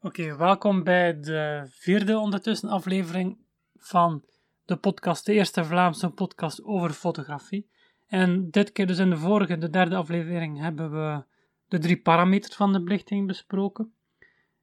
Oké, welkom bij de vierde ondertussen aflevering van de podcast, de eerste Vlaamse podcast over fotografie. En dit keer dus in de vorige, de derde aflevering, hebben we de drie parameters van de belichting besproken.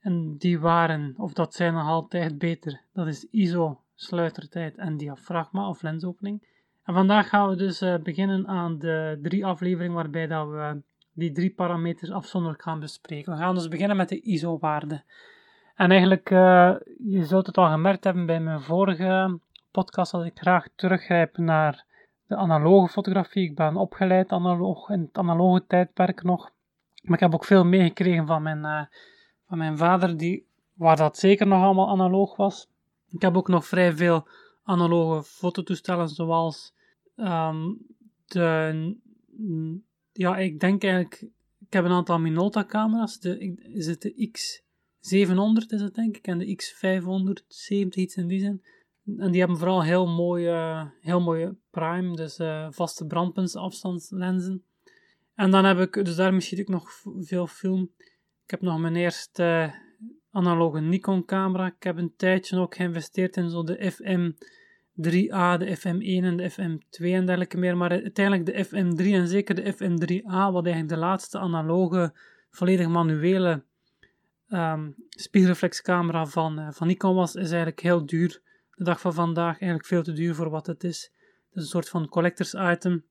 En die waren, of dat zijn nog altijd beter, dat is ISO, sluitertijd en diafragma of lensopening. En vandaag gaan we dus uh, beginnen aan de drie afleveringen waarbij dat we die drie parameters afzonderlijk gaan bespreken. We gaan dus beginnen met de ISO-waarde. En eigenlijk, uh, je zult het al gemerkt hebben bij mijn vorige podcast, dat ik graag teruggrijp naar de analoge fotografie. Ik ben opgeleid analoog, in het analoge tijdperk nog. Maar ik heb ook veel meegekregen van mijn, uh, van mijn vader, die, waar dat zeker nog allemaal analoog was. Ik heb ook nog vrij veel analoge fototoestellen, zoals um, de ja, ik denk eigenlijk, ik heb een aantal Minolta-camera's. Is het de X700 is het denk ik, en de X570, iets in die zin. En die hebben vooral heel mooie, heel mooie prime, dus uh, vaste brandpuntsafstandslenzen. En dan heb ik, dus daar misschien ik nog veel film. Ik heb nog mijn eerste analoge Nikon camera. Ik heb een tijdje ook geïnvesteerd in zo de FM 3A, de FM1 en de FM2 en dergelijke meer. Maar uiteindelijk de FM3 en zeker de FM3A, wat eigenlijk de laatste analoge, volledig manuele um, spiegelreflexcamera van, uh, van Nikon was, is eigenlijk heel duur. De dag van vandaag eigenlijk veel te duur voor wat het is. Het is een soort van collectors item.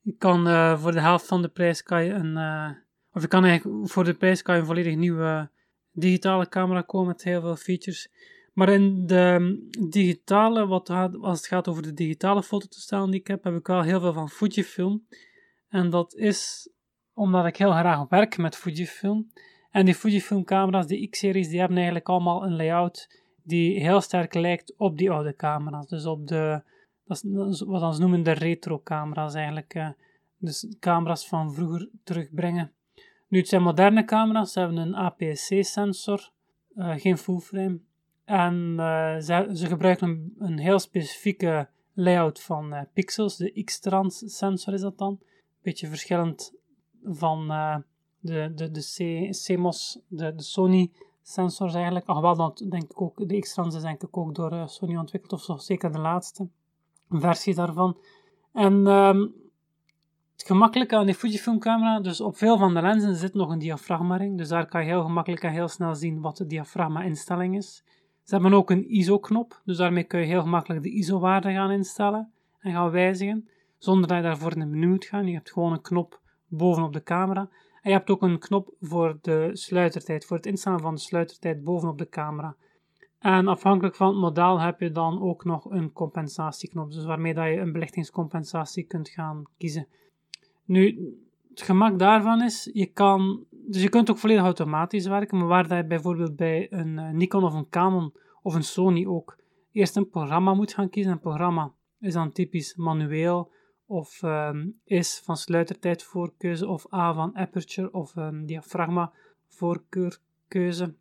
Je kan uh, voor de helft van de prijs kan je een, uh, of je kan eigenlijk voor de prijs kan je een volledig nieuwe digitale camera komen met heel veel features. Maar in de digitale, wat, als het gaat over de digitale fototoestellen die ik heb, heb ik wel heel veel van Fujifilm. En dat is omdat ik heel graag werk met Fujifilm. En die Fujifilm camera's, die X-series, die hebben eigenlijk allemaal een layout die heel sterk lijkt op die oude camera's. Dus op de, dat is wat we noemen de retro camera's eigenlijk. Eh, dus camera's van vroeger terugbrengen. Nu, het zijn moderne camera's, ze hebben een APS-C sensor, uh, geen full frame. En uh, ze, ze, gebruiken een, een, heel specifieke layout van uh, pixels, de X-trans sensor is dat dan. Beetje verschillend van uh, de, de, de CMOS, de, de Sony sensors eigenlijk. Ach wel, dat denk ik ook, de X-trans is denk ik ook door Sony ontwikkeld, of zo, zeker de laatste versie daarvan. En um, het gemakkelijke aan die Fujifilm camera, dus op veel van de lenzen zit nog een diafragma ring, dus daar kan je heel gemakkelijk en heel snel zien wat de diafragma instelling is. Ze hebben ook een ISO-knop, dus daarmee kun je heel gemakkelijk de ISO-waarde gaan instellen en gaan wijzigen, zonder dat je daarvoor in het menu gaan. Je hebt gewoon een knop bovenop de camera. En je hebt ook een knop voor de sluitertijd, voor het instellen van de sluitertijd bovenop de camera. En afhankelijk van het model heb je dan ook nog een compensatieknop, dus waarmee dat je een belichtingscompensatie kunt gaan kiezen. Nu, het gemak daarvan is, je kan, dus je kunt ook volledig automatisch werken, maar waar dat je bijvoorbeeld bij een uh, Nikon of een Canon of een Sony ook eerst een programma moet gaan kiezen. Een programma is dan typisch manueel of um, is van sluitertijd voorkeuze of A van aperture of um, diafragma voorkeurkeuze.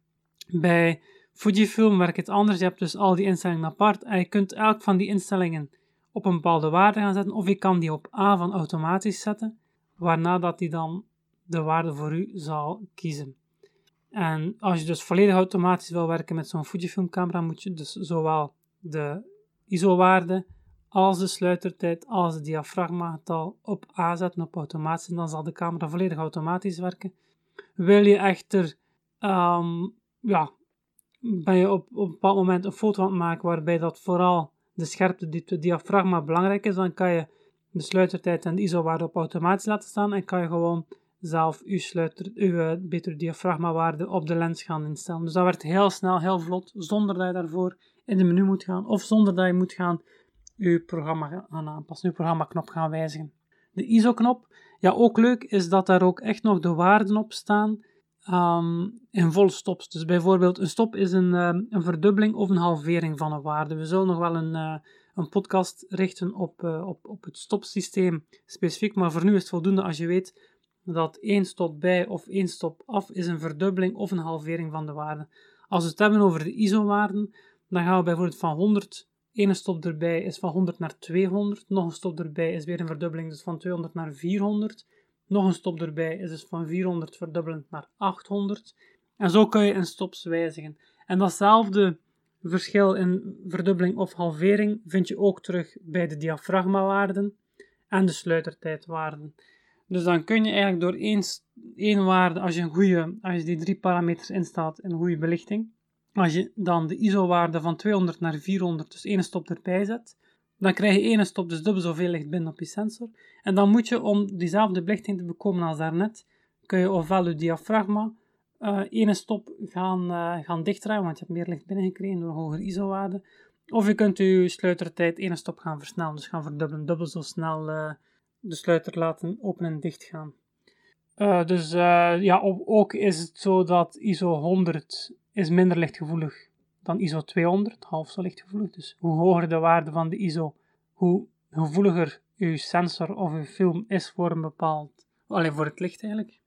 Bij Fujifilm werkt het anders. Je hebt dus al die instellingen apart en je kunt elk van die instellingen op een bepaalde waarde gaan zetten of je kan die op A van automatisch zetten waarna dat hij dan de waarde voor u zal kiezen. En als je dus volledig automatisch wil werken met zo'n Fujifilm camera, moet je dus zowel de ISO-waarde als de sluitertijd als het diafragmagetal op A zetten op automatisch en dan zal de camera volledig automatisch werken. Wil je echter, um, ja, ben je op, op een bepaald moment een foto aan het maken waarbij dat vooral de scherpte, de diafragma belangrijk is, dan kan je de sluitertijd en de ISO-waarde op automatisch laten staan en kan je gewoon zelf uw, sluiter, uw eh, diafragma-waarde op de lens gaan instellen. Dus dat werkt heel snel, heel vlot, zonder dat je daarvoor in de menu moet gaan of zonder dat je moet gaan je programma gaan aanpassen, je programma-knop gaan wijzigen. De ISO-knop, ja ook leuk, is dat daar ook echt nog de waarden op staan um, in volle stops. Dus bijvoorbeeld een stop is een, um, een verdubbeling of een halvering van een waarde. We zullen nog wel een... Uh, een podcast richten op, uh, op, op het stopsysteem specifiek, maar voor nu is het voldoende als je weet dat één stop bij of één stop af is een verdubbeling of een halvering van de waarde. Als we het hebben over de ISO-waarden, dan gaan we bijvoorbeeld van 100, één stop erbij is van 100 naar 200, nog een stop erbij is weer een verdubbeling, dus van 200 naar 400, nog een stop erbij is dus van 400 verdubbelend naar 800, En zo kun je in stops wijzigen. En datzelfde verschil in verdubbeling of halvering vind je ook terug bij de diafragmawaarden en de sluitertijdwaarden. Dus dan kun je eigenlijk door één, één waarde, als je, een goede, als je die drie parameters instaat in een goede belichting, als je dan de ISO-waarde van 200 naar 400, dus één stop erbij zet, dan krijg je één stop dus dubbel zoveel licht binnen op je sensor. En dan moet je, om diezelfde belichting te bekomen als daarnet, kun je ofwel je diafragma uh, ene stop gaan, uh, gaan dichtdraaien, want je hebt meer licht binnengekregen door een hogere ISO-waarde. Of je kunt je sluitertijd ene stop gaan versnellen, dus gaan verdubbelen, dubbel zo snel uh, de sluiter laten open en dicht gaan. dus ja, ook is het zo dat ISO 100 is minder lichtgevoelig dan ISO 200, half zo lichtgevoelig. Dus hoe hoger de waarde van de ISO, hoe gevoeliger uw sensor of uw film is voor een bepaald, alleen voor het licht eigenlijk.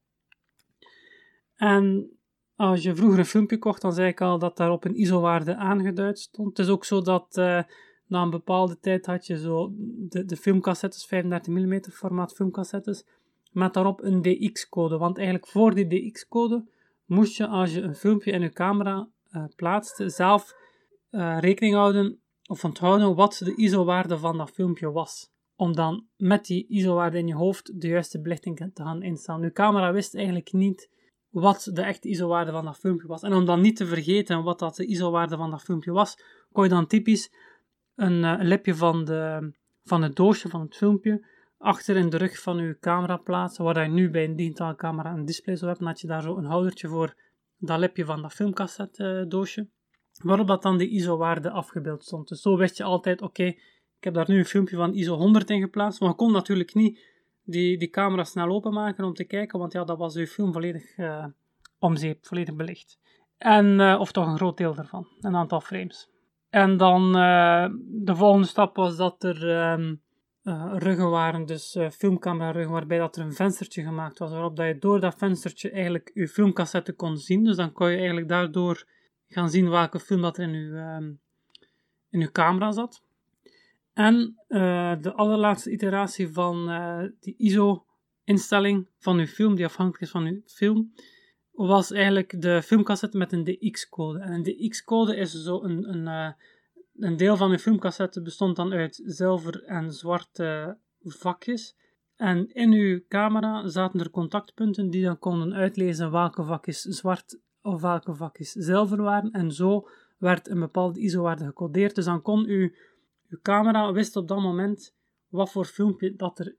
En als je vroeger een filmpje kocht, dan zei ik al dat daarop een ISO-waarde aangeduid stond. Het is ook zo dat uh, na een bepaalde tijd had je zo de, de filmcassettes, 35 mm formaat filmcassettes, met daarop een DX-code. Want eigenlijk voor die DX-code moest je, als je een filmpje in je camera uh, plaatste, zelf uh, rekening houden of onthouden wat de ISO-waarde van dat filmpje was. Om dan met die ISO-waarde in je hoofd de juiste belichting te gaan instellen. Je camera wist eigenlijk niet wat de echte ISO-waarde van dat filmpje was. En om dan niet te vergeten wat dat de ISO-waarde van dat filmpje was, kon je dan typisch een, uh, lipje van, de, van het doosje van het filmpje achter in de rug van je camera plaatsen, waar je nu bij een digitale camera een display zou hebben, had je daar zo een houdertje voor dat lipje van dat filmcassette uh, doosje, waarop dat dan de ISO-waarde afgebeeld stond. Dus zo wist je altijd, oké, ik heb daar nu een filmpje van ISO 100 in geplaatst, maar je kon natuurlijk niet die, die camera snel openmaken om te kijken, want ja, dat was uw film volledig uh, omzeep, volledig belicht. En, of toch een groot deel daarvan, een aantal frames. En dan uh, de volgende stap was dat er um, ruggen waren, dus filmcamera ruggen, waarbij dat er een venstertje gemaakt was, waarop dat je door dat venstertje eigenlijk je filmcassette kon zien. Dus dan kon je eigenlijk daardoor gaan zien welke film dat er in je, um, in uw camera zat. En de allerlaatste iteratie van die ISO-instelling van uw film, die afhankelijk is van uw film, was eigenlijk de filmcassette met een DX-code. En een DX-code is zo een, een, uh, een deel van uw filmcassette bestond dan uit zilver en zwarte vakjes. En in uw camera zaten er contactpunten die dan konden uitlezen welke vakjes zwart of welke vakjes zilver waren. En zo werd een bepaalde ISO-waarde gecodeerd. Dus dan kon u je camera wist op dat moment wat voor filmpje dat er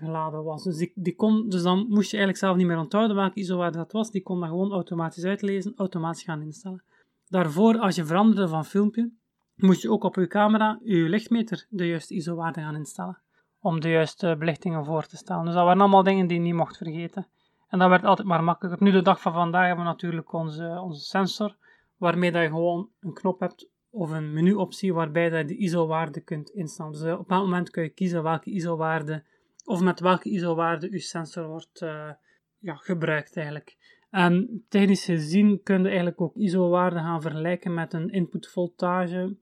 ingeladen was. Dus, die, die kon, dus dan moest je eigenlijk zelf niet meer onthouden welke ISO-waarde dat was. Die kon dat gewoon automatisch uitlezen, automatisch gaan instellen. Daarvoor, als je veranderde van filmpje, moest je ook op je camera, je lichtmeter, de juiste ISO-waarde gaan instellen. Om de juiste belichtingen voor te stellen. Dus dat waren allemaal dingen die je niet mocht vergeten. En dat werd altijd maar makkelijker. Nu, de dag van vandaag, hebben we natuurlijk onze, onze sensor, waarmee dat je gewoon een knop hebt of een menuoptie waarbij je de ISO-waarde kunt instellen. Dus eh, op dat moment kun je kiezen welke ISO-waarde of met welke ISO-waarde je sensor wordt uh, ja, gebruikt eigenlijk. En technisch gezien kun je eigenlijk ook ISO-waarden gaan vergelijken met een input voltage.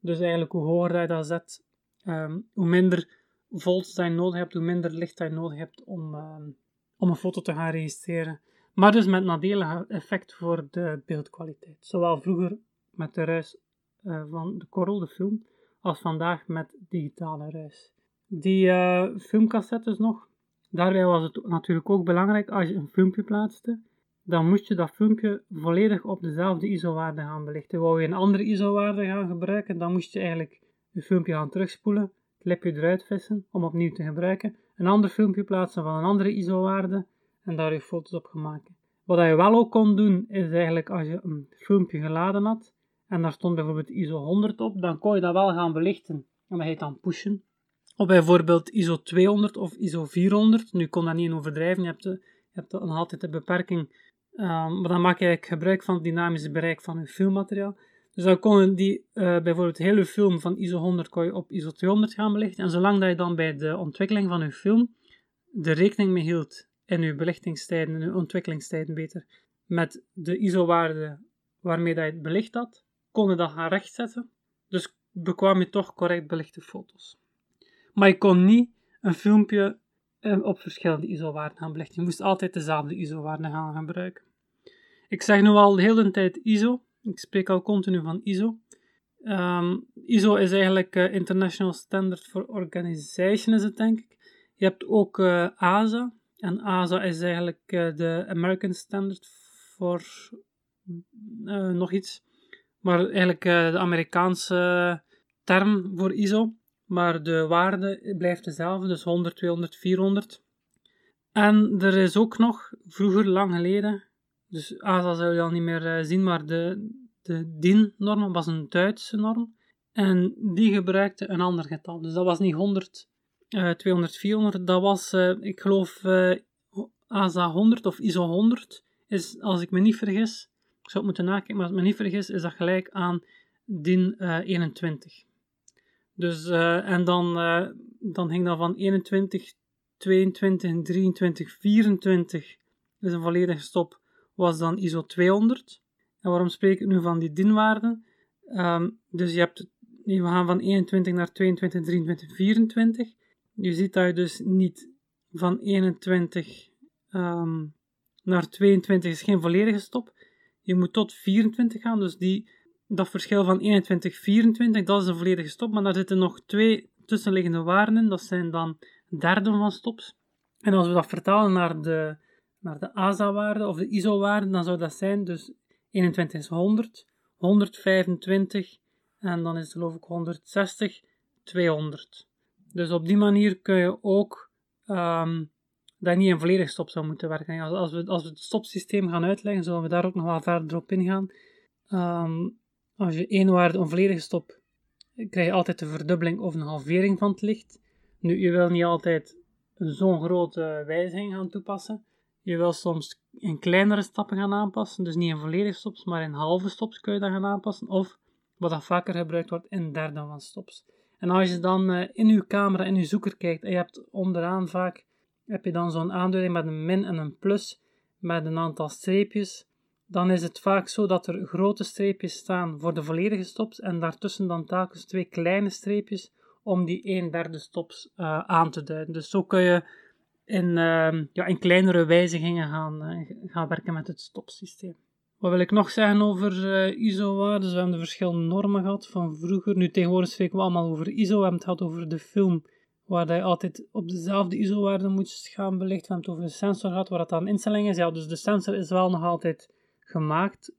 Dus eigenlijk hoe hoger je dat zet, um, hoe minder volts je nodig hebt, hoe minder licht je nodig hebt om, um, om een foto te gaan registreren. Maar dus met nadelig effect voor de beeldkwaliteit. Zowel vroeger met de ruis uh, van de Corel, de film, als vandaag met digitale ruis. Die uh, filmcassettes nog, daarbij was het natuurlijk ook belangrijk als je een filmpje plaatste, dan moest je dat filmpje volledig op dezelfde ISO-waarde gaan belichten. Wou je een andere ISO-waarde gaan gebruiken, dan moest je eigenlijk je filmpje gaan terugspoelen, het lipje eruit vissen om opnieuw te gebruiken, een ander filmpje plaatsen van een andere ISO-waarde en daar je foto's op gaan maken. Wat je wel ook kon doen, is eigenlijk als je een filmpje geladen had, en daar stond bijvoorbeeld ISO 100 op, dan kon je dat wel gaan belichten. En dat heet dan pushen. Of bijvoorbeeld ISO 200 of ISO 400. Nu kon dat niet in overdrijven, je hebt, de, je hebt altijd de beperking. Um, maar dan maak je gebruik van het dynamische bereik van je filmmateriaal. Dus dan kon je die, uh, bijvoorbeeld hele film van ISO 100 kon je op ISO 200 gaan belichten. En zolang dat je dan bij de ontwikkeling van je film de rekening mee hield in je belichtingstijden, in je ontwikkelingstijden beter, met de ISO-waarde waarmee dat je het belicht had, kon je dat gaan rechtzetten. Dus bekwam je toch correct belichte foto's. Maar je kon niet een filmpje eh, op verschillende ISO-waarden gaan belichten. Je moest altijd dezelfde ISO-waarden gaan gebruiken. Ik zeg nu al de hele tijd ISO. Ik spreek al continu van ISO. Ehm, ISO is eigenlijk uh, International Standard for Organization, is het denk ik. Je hebt ook ASA. En ASA is eigenlijk de American Standard voor nog iets. Maar eigenlijk de Amerikaanse term voor ISO. Maar de waarde blijft dezelfde, dus 100, 200, 400. En er is ook nog, vroeger, lang geleden, dus ASA zou je al niet meer zien, maar de, de DIN-norm was een Duitse norm. En die gebruikte een ander getal. Dus dat was niet 100, uh, 200, 400. Dat was, uh, ik geloof, uh, ASA 100 of ISO 100. Is, als ik me niet vergis, ik zou het moeten nakijken, maar als ik me niet vergis, is dat gelijk aan DIN 21. Eh, dus, en dan, dan ging dat van 21, 22, 23, 24, dus een volledige stop, was dan ISO 200. En waarom spreek ik nu van die DIN-waarden? Um, dus je hebt, we gaan van 21 naar 22, 23, 24. Je ziet dat je dus niet van 21 um, naar 22 is geen volledige stop. Je moet tot 24 gaan, dus die, dat verschil van 21, 24, dat is een volledige stop. Maar daar zitten nog twee tussenliggende waarden in, dat zijn dan derden van stops. En als we dat vertalen naar de, naar de ASA-waarde of de ISO-waarde, dan zou dat zijn dus 21 is 100, 125 en dan is geloof ik 160, 200. Dus op die manier kun je ook um, dat niet in volledig stop zou moeten werken. Als, als, we, als we het stopsysteem gaan uitleggen, zullen we daar ook nog wel verder op ingaan. Um, als je één waarde onvolledige stop, krijg je altijd een verdubbeling of een halvering van het licht. Nu, je wil niet altijd zo'n grote wijziging gaan toepassen. Je wil soms in kleinere stappen gaan aanpassen, dus niet in volledige stops, maar in halve stops kun je dat gaan aanpassen. Of, wat dat vaker gebruikt wordt, in derde van stops. En als je dan uh, in je camera, in je zoeker kijkt, en je hebt onderaan vaak, heb je dan zo'n aanduiding met een min en een plus, met een aantal streepjes, dan is het vaak zo dat er grote streepjes staan voor de volledige stops, en daartussen dan telkens twee kleine streepjes, om die een derde stops uh, aan te duiden. Dus zo kun je in, uh, ja, in kleinere wijzigingen gaan, uh, gaan werken met het stopsysteem. Wat wil ik nog zeggen over uh, ISO-waarden? We hebben de verschillende normen gehad van vroeger. Nu tegenwoordig spreken we allemaal over ISO. We hebben het gehad over de film, waar je altijd op dezelfde ISO-waarde moet gaan belichten. We hebben het over de sensor gehad, waar dat aan instelling is. Ja, dus de sensor is wel nog altijd gemaakt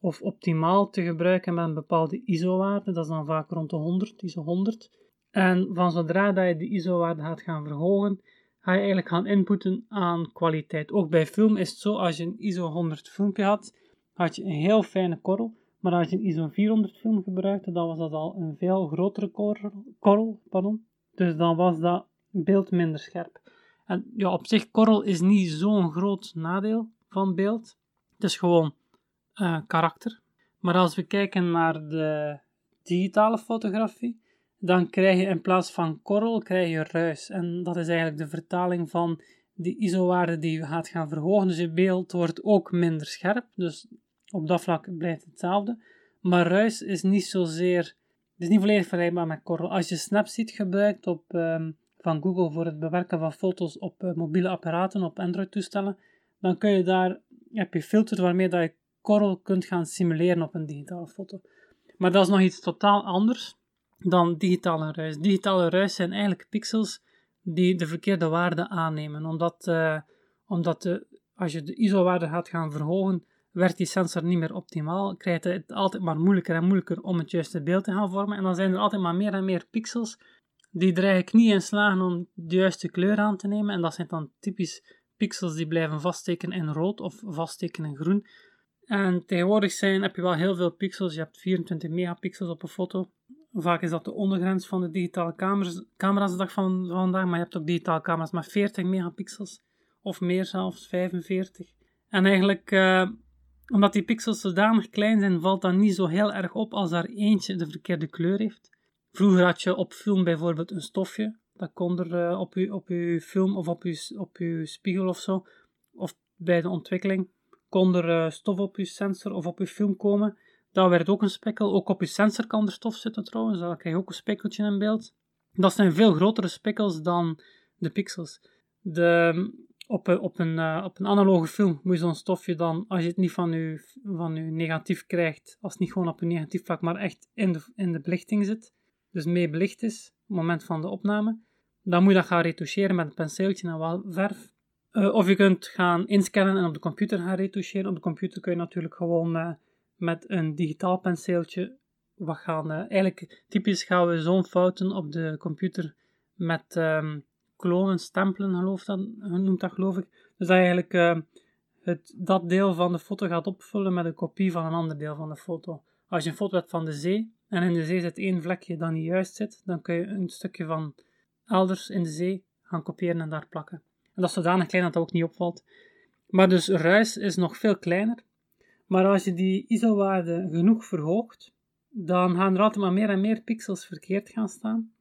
of optimaal te gebruiken met een bepaalde ISO-waarde. Dat is dan vaak rond de 100, ISO 100. En van zodra dat je de ISO-waarde gaat gaan verhogen, ga je eigenlijk gaan inputten aan kwaliteit. Ook bij film is het zo, als je een ISO 100 filmpje had, had je een heel fijne korrel. Maar als je een ISO 400 film gebruikte, dan was dat al een veel grotere korrel. korrel pardon. Dus dan was dat beeld minder scherp. En ja, op zich, korrel is niet zo'n groot nadeel van beeld. Het is gewoon uh, karakter. Maar als we kijken naar de digitale fotografie, dan krijg je in plaats van korrel krijg je ruis. En dat is eigenlijk de vertaling van die ISO-waarde die je gaat gaan verhogen. Dus je beeld wordt ook minder scherp. Dus op dat vlak blijft hetzelfde. Maar ruis is niet zozeer, is niet volledig vergelijkbaar met korrel. Als je Snapseed gebruikt op, um, van Google voor het bewerken van foto's op uh, mobiele apparaten, op Android-toestellen, dan kun je daar, heb je filters waarmee dat je korrel kunt gaan simuleren op een digitale foto. Maar dat is nog iets totaal anders dan digitale ruis. Digitale ruis zijn eigenlijk pixels die de verkeerde waarde aannemen. Omdat, uh, omdat de, als je de ISO-waarde gaat gaan verhogen, werkt die sensor niet meer optimaal. Krijgt het altijd maar moeilijker en moeilijker om het juiste beeld te gaan vormen. En dan zijn er altijd maar meer en meer pixels die er eigenlijk niet in slagen om de juiste kleur aan te nemen. En dat zijn dan typisch pixels die blijven vaststeken in rood of vaststeken in groen. En tegenwoordig zijn, heb je wel heel veel pixels. Je hebt 24 megapixels op een foto. Vaak is dat de ondergrens van de digitale camera's, camera's van vandaag, maar je hebt ook digitale camera's met 40 megapixels of meer zelfs, 45. En eigenlijk, uh, omdat die pixels zodanig klein zijn, valt dat niet zo heel erg op als daar eentje de verkeerde kleur heeft. Vroeger had je op film bijvoorbeeld een stofje, dat kon er uh, op, je, op je film of op je, op je spiegel of zo, of bij de ontwikkeling, kon er uh, stof op je sensor of op je film komen. Dat werd ook een spekkel. Ook op je sensor kan er stof zitten trouwens. Dan krijg je ook een spekkeltje in beeld. Dat zijn veel grotere spekkels dan de pixels. De, op, een, op, een, op een analoge film moet je zo'n stofje dan, als je het niet van je, van je negatief krijgt, als het niet gewoon op een negatief vlak, maar echt in de, in de belichting zit, dus mee belicht is, op het moment van de opname, dan moet je dat gaan retoucheren met een penseeltje en verf. Uh, of je kunt gaan inscannen en op de computer gaan retoucheren. Op de computer kun je natuurlijk gewoon uh, met een digitaal penseeltje wat gaan. Uh, eigenlijk, typisch gaan we zo'n fouten op de computer met um, klonen, stempelen, geloof dat, noemt dat geloof ik. Dus dat eigenlijk het, dat deel van de foto gaat opvullen met een kopie van een ander deel van de foto. Als je een foto hebt van de zee en in de zee zit één vlekje dat niet juist zit, dan kun je een stukje van elders in de zee gaan kopiëren en daar plakken. En dat is zodanig klein dat dat ook niet opvalt. Maar dus ruis is nog veel kleiner. Maar als je die ISO-waarde genoeg verhoogt, dan gaan er altijd maar meer en meer pixels verkeerd gaan staan.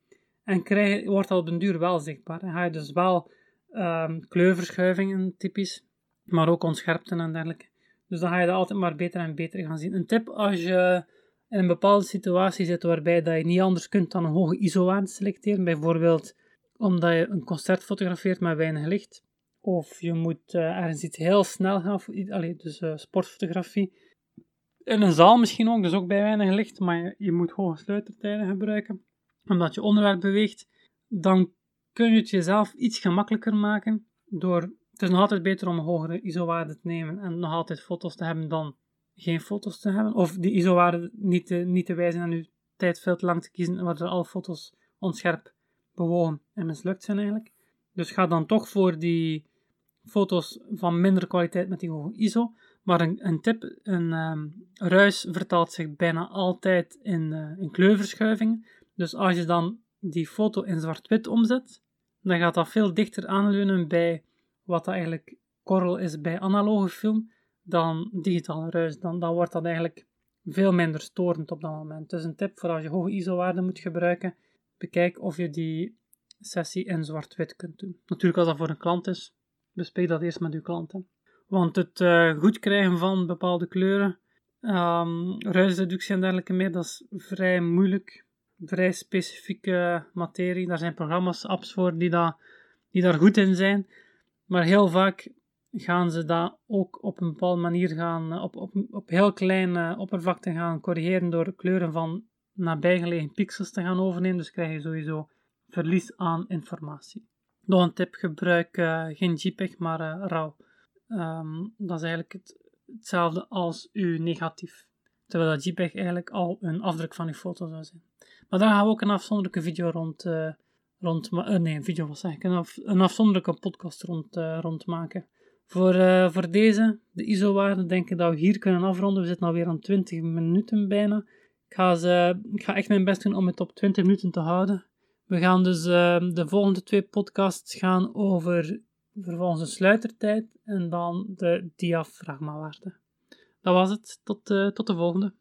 En krijg, wordt dat op den duur wel zichtbaar. En ga je dus wel um, kleurverschuivingen typisch, maar ook onscherpten en dergelijke. Dus dan ga je dat altijd maar beter en beter gaan zien. Een tip als je in een bepaalde situatie zit waarbij dat je niet anders kunt dan een hoge ISO-waarde selecteren. Bijvoorbeeld omdat je een concert fotografeert met weinig licht. Of je moet uh, ergens iets heel snel gaan, dus uh, sportfotografie. In een zaal misschien ook, dus ook bij weinig licht, maar je, je moet hoge sluitertijden gebruiken omdat je onderwerp beweegt, dan kun je het jezelf iets gemakkelijker maken door, het is nog altijd beter om een hogere ISO-waarde te nemen en nog altijd foto's te hebben dan geen foto's te hebben, of die ISO-waarde niet te, niet te wijzen en je tijd veel te lang te kiezen, waardoor alle foto's onscherp bewogen en mislukt zijn eigenlijk. Dus ga dan toch voor die foto's van mindere kwaliteit met die hoge ISO. Maar een, een tip, een um, ruis vertaalt zich bijna altijd in, uh, in kleurverschuivingen. Dus als je dan die foto in zwart-wit omzet, dan gaat dat veel dichter aanleunen bij wat dat eigenlijk korrel is bij analoge film dan digitale ruis. Dan, dan wordt dat eigenlijk veel minder storend op dat moment. Dus een tip voor als je hoge ISO-waarden moet gebruiken, bekijk of je die sessie in zwart-wit kunt doen. Natuurlijk als dat voor een klant is, bespreek dat eerst met uw klant. Want het uh, goed krijgen van bepaalde kleuren, um, ruisreductie en dergelijke meer, dat is vrij moeilijk vrij specifieke materie. Daar zijn programma's, apps voor die, die daar goed in zijn. Maar heel vaak gaan ze dat ook op een bepaalde manier gaan, op, op, op heel kleine oppervlakte gaan corrigeren door kleuren van nabijgelegen pixels te gaan overnemen. Dus krijg je sowieso verlies aan informatie. Nog een tip, gebruik uh, geen JPEG, maar uh, RAW. Um, dat is eigenlijk het, hetzelfde als uw negatief. Terwijl dat JPEG eigenlijk al een afdruk van uw foto zou zijn. Maar daar gaan we ook een afzonderlijke video rond, rond nee, een video was eigenlijk, een, af, een afzonderlijke podcast rond, rond maken. Voor, voor deze, de ISO-waarde, denk ik dat we hier kunnen afronden. We zitten alweer aan 20 minuten bijna. Ik ga, ze, ik ga echt mijn best doen om het op 20 minuten te houden. We gaan dus de volgende twee podcasts gaan over vervolgens de sluitertijd en dan de diafragmawaarde. Dat was het. Tot, tot de volgende.